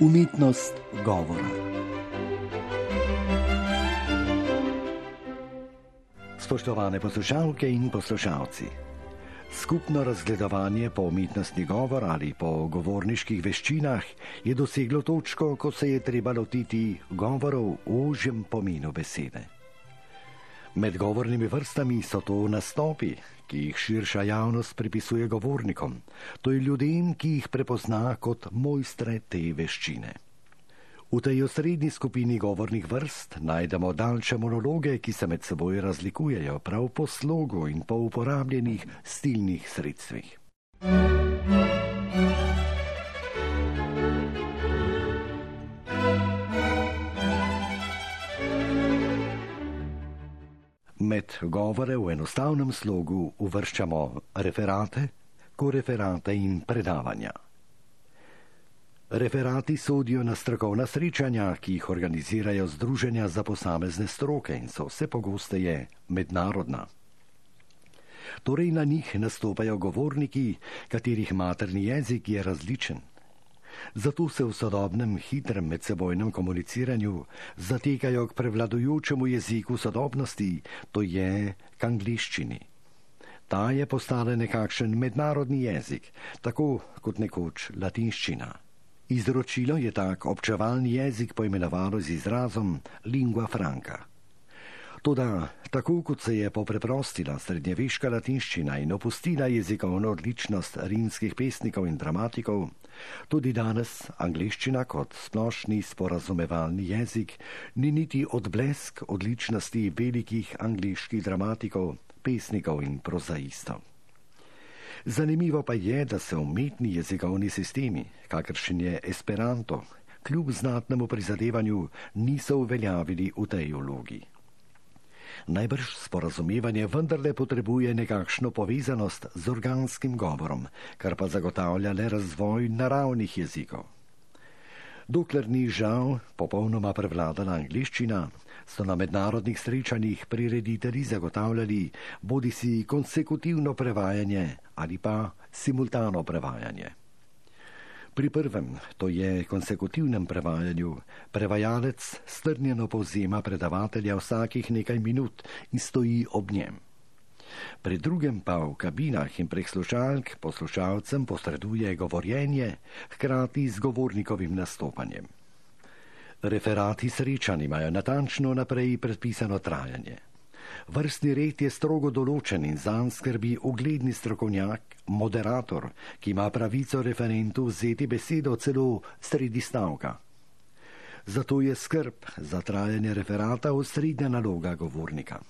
Umetnost govora. Spoštovane poslušalke in poslušalci, skupno razgledovanje po umetnosti govora ali po govorniških veščinah je doseglo točko, ko se je treba lotiti govorov v ožjem pomenu besede. Med govornimi vrstami so to nastopi, ki jih širša javnost pripisuje govornikom, to je ljudem, ki jih prepozna kot mojstre te veščine. V tej osrednji skupini govornih vrst najdemo daljše monologe, ki se med seboj razlikujejo prav po slogu in po uporabljenih stilnih sredstvih. Med govore v enostavnem slogu uvrščamo referate, koreferate in predavanja. Referati sodijo na strokovna srečanja, ki jih organizirajo združenja za posamezne stroke in so vse pogosteje mednarodna. Torej na njih nastopajo govorniki, katerih materni jezik je različen. Zato se v sodobnem hitrem medsebojnem komuniciranju zatekajo k prevladujočemu jeziku sodobnosti, to je k angliščini. Ta je postala nekakšen mednarodni jezik, tako kot nekoč latinščina. Izročilo je tak občevalni jezik poimenovalo z izrazom lingua franca. Toda, tako kot se je popreprostila srednjeveška latinščina in opustila jezikovno odličnost rimskih pesnikov in dramatikov, tudi danes angliščina kot splošni sporazumevalni jezik ni niti odblesk odličnosti velikih angliških dramatikov, pesnikov in prozaistov. Zanimivo pa je, da se umetni jezikovni sistemi, kakršen je Esperanto, kljub znatnemu prizadevanju niso uveljavili v tej vlogi. Najbrž sporazumevanje vendarle potrebuje nekakšno povezanost z organskim govorom, kar pa zagotavlja le razvoj naravnih jezikov. Dokler ni žal popolnoma prevladala angliščina, so na mednarodnih srečanjih prireditelji zagotavljali bodi si konsekutivno prevajanje ali pa simultano prevajanje. Pri prvem, to je konsekutivnem prevajanju, prevajalec strnjeno povzema predavatelja vsakih nekaj minut in stoji ob njem. Pri drugem pa v kabinah in prek slušalk poslušalcem posreduje govorjenje, hkrati z govornikovim nastopanjem. Referati srečanj imajo natančno naprej predpisano trajanje. Vrstni red je strogo določen in zanj skrbi ugledni strokovnjak, moderator, ki ima pravico referentu vzeti besedo celo sredi stavka. Zato je skrb za trajanje referata osrednja naloga govornika.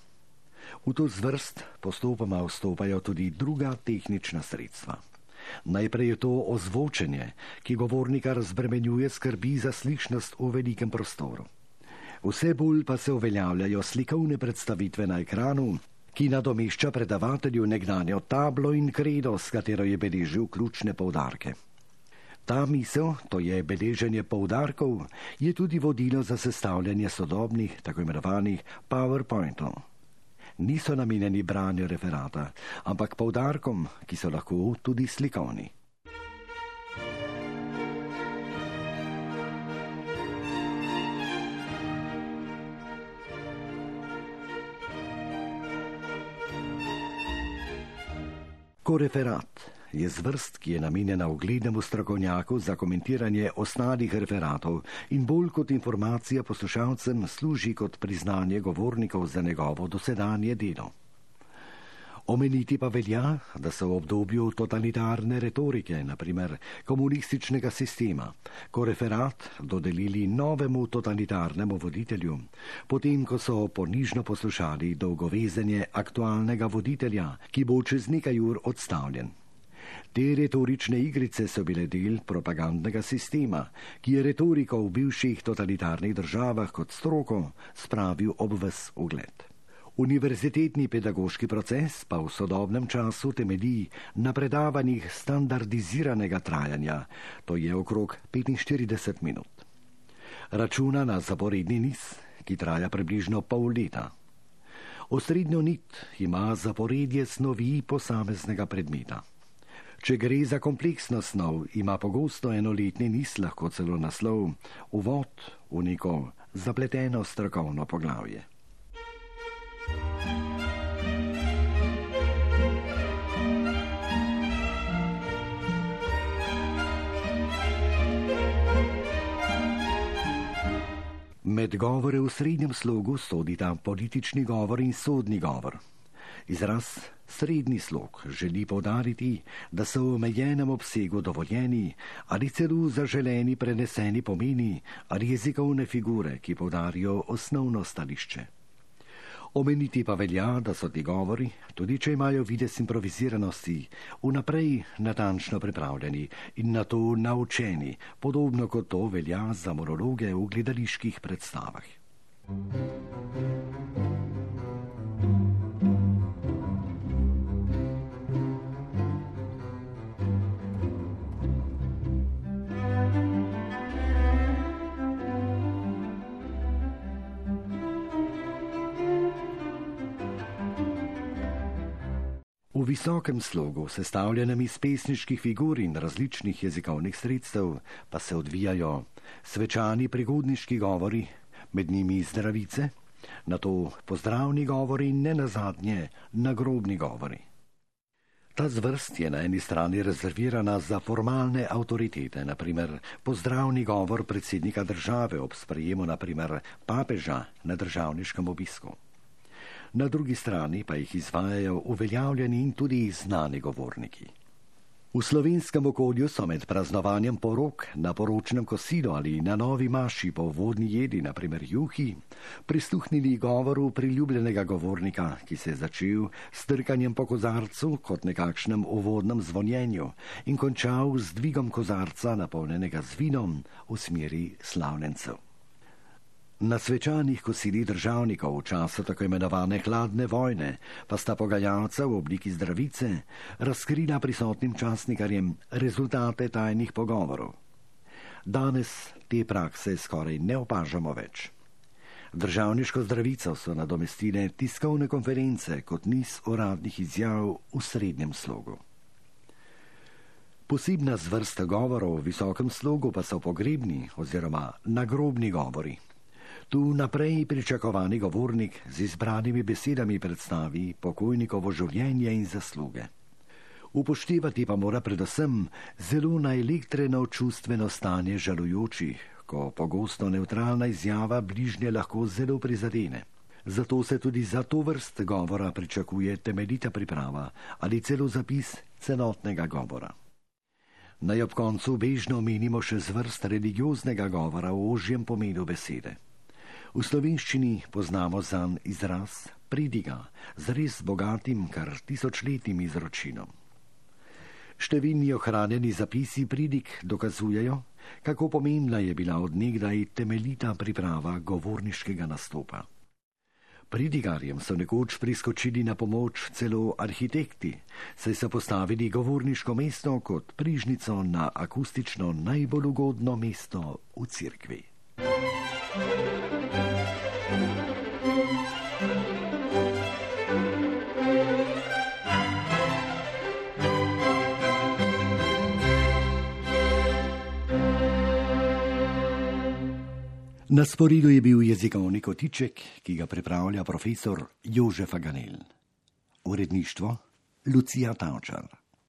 V to zvrst postopoma vstopajo tudi druga tehnična sredstva. Najprej je to ozvočenje, ki govornika razbremenjuje skrbi za slišnost v velikem prostoru. Vse bolj pa se uveljavljajo slikovne predstavitve na ekranu, ki nadomešča predavatelju nekdanjo tablo in kredo, s katero je beležil ključne povdarke. Ta misel, to je beleženje povdarkov, je tudi vodilo za sestavljanje sodobnih, tako imenovanih PowerPointov. Niso namenjeni branju referata, ampak povdarkom, ki so lahko tudi slikovni. Koreferat je zvrst, ki je namenjena uglednemu strokovnjaku za komentiranje ostalih referatov in bolj kot informacija poslušalcem služi kot priznanje govornikov za njegovo dosedanje delo. Omeniti pa velja, da so v obdobju totalitarne retorike, naprimer komunističnega sistema, ko referat dodelili novemu totalitarnemu voditelju, potem ko so ponižno poslušali dolgovezenje aktualnega voditelja, ki bo čez nekaj ur odstavljen. Te retorične igrice so bile del propagandnega sistema, ki je retoriko v bivših totalitarnih državah kot stroko spravil ob ves ugled. Univerzitetni pedagoški proces pa v sodobnem času temelji na predavanjih standardiziranega trajanja, to je okrog 45 minut. Računa na zaporedni niz, ki traja približno pol leta. Osrednjo nit ima zaporedje snovi posameznega predmeta. Če gre za kompleksno snov, ima pogosto enoletni niz lahko celo naslov Uvod v neko zapleteno strokovno poglavje. Med govore v srednjem slogu sodita politični govor in sodni govor. Izraz srednji slog želi povdariti, da so v omejenem obsegu dovoljeni ali celo zaželeni preneseni pomeni ali jezikovne figure, ki povdarijo osnovno stališče. Omeniti pa velja, da so ti govori, tudi če imajo vides improviziranosti, vnaprej natančno pripravljeni in na to naučeni, podobno kot to velja za monologe v gledaliških predstavah. V visokem slogu, sestavljenem iz pesniških figur in različnih jezikovnih sredstev, pa se odvijajo svečani prigodniški govori, med njimi zdravice, na to pozdravni govori in ne nazadnje nagrobni govori. Ta zvrst je na eni strani rezervirana za formalne avtoritete, naprimer pozdravni govor predsednika države ob sprejemu naprimer papeža na državniškem obisku na drugi strani pa jih izvajajo uveljavljeni in tudi znani govorniki. V slovenskem okolju so med praznovanjem porok na poročnem kosilu ali na novi maši po vodni jedi, naprimer juhi, prisluhnili govoru priljubljenega govornika, ki se je začel s trkanjem po kozarcu kot nekakšnem uvodnem zvonjenju in končal z dvigom kozarca napolnjenega z vinom v smeri slavljencev. Na svečanih kosilih državnikov v času tako imenovane hladne vojne pa sta pogajalca v obliki zdravice razkrila prisotnim časnikarjem rezultate tajnih pogovorov. Danes te prakse skoraj ne opažamo več. Državniško zdravico so nadomestile tiskovne konference kot niz uradnih izjav v srednjem slogu. Posebna zvrsta govorov v visokem slogu pa so pogrebni oziroma nagrobni govori. Tu naprej pričakovani govornik z izbranimi besedami predstavi pokojnikovo življenje in zasluge. Upoštevati pa mora predvsem zelo naelektreno čustveno stanje žalujočih, ko pogosto neutralna izjava bližnje lahko zelo prizadene. Zato se tudi za to vrst govora pričakuje temeljita priprava ali celo zapis celotnega govora. Naj ob koncu bežno omenimo še zvrst religioznega govora v ožjem pomenu besede. V slovenščini poznamo zan izraz pridiga z res bogatim, kar tisočletnim izročinom. Številni ohranjeni zapisi pridig dokazujejo, kako pomembna je bila odnegdaj temeljita priprava govorniškega nastopa. Pridigarjem so nekoč priskočili na pomoč celo arhitekti, saj so postavili govorniško mesto kot prižnico na akustično najbolj ugodno mesto v cerkvi. Na sporidu je bil jezikovni kotiček, ki ga pripravlja profesor Jožef Aganel. Uredništvo Lucija Tavčar.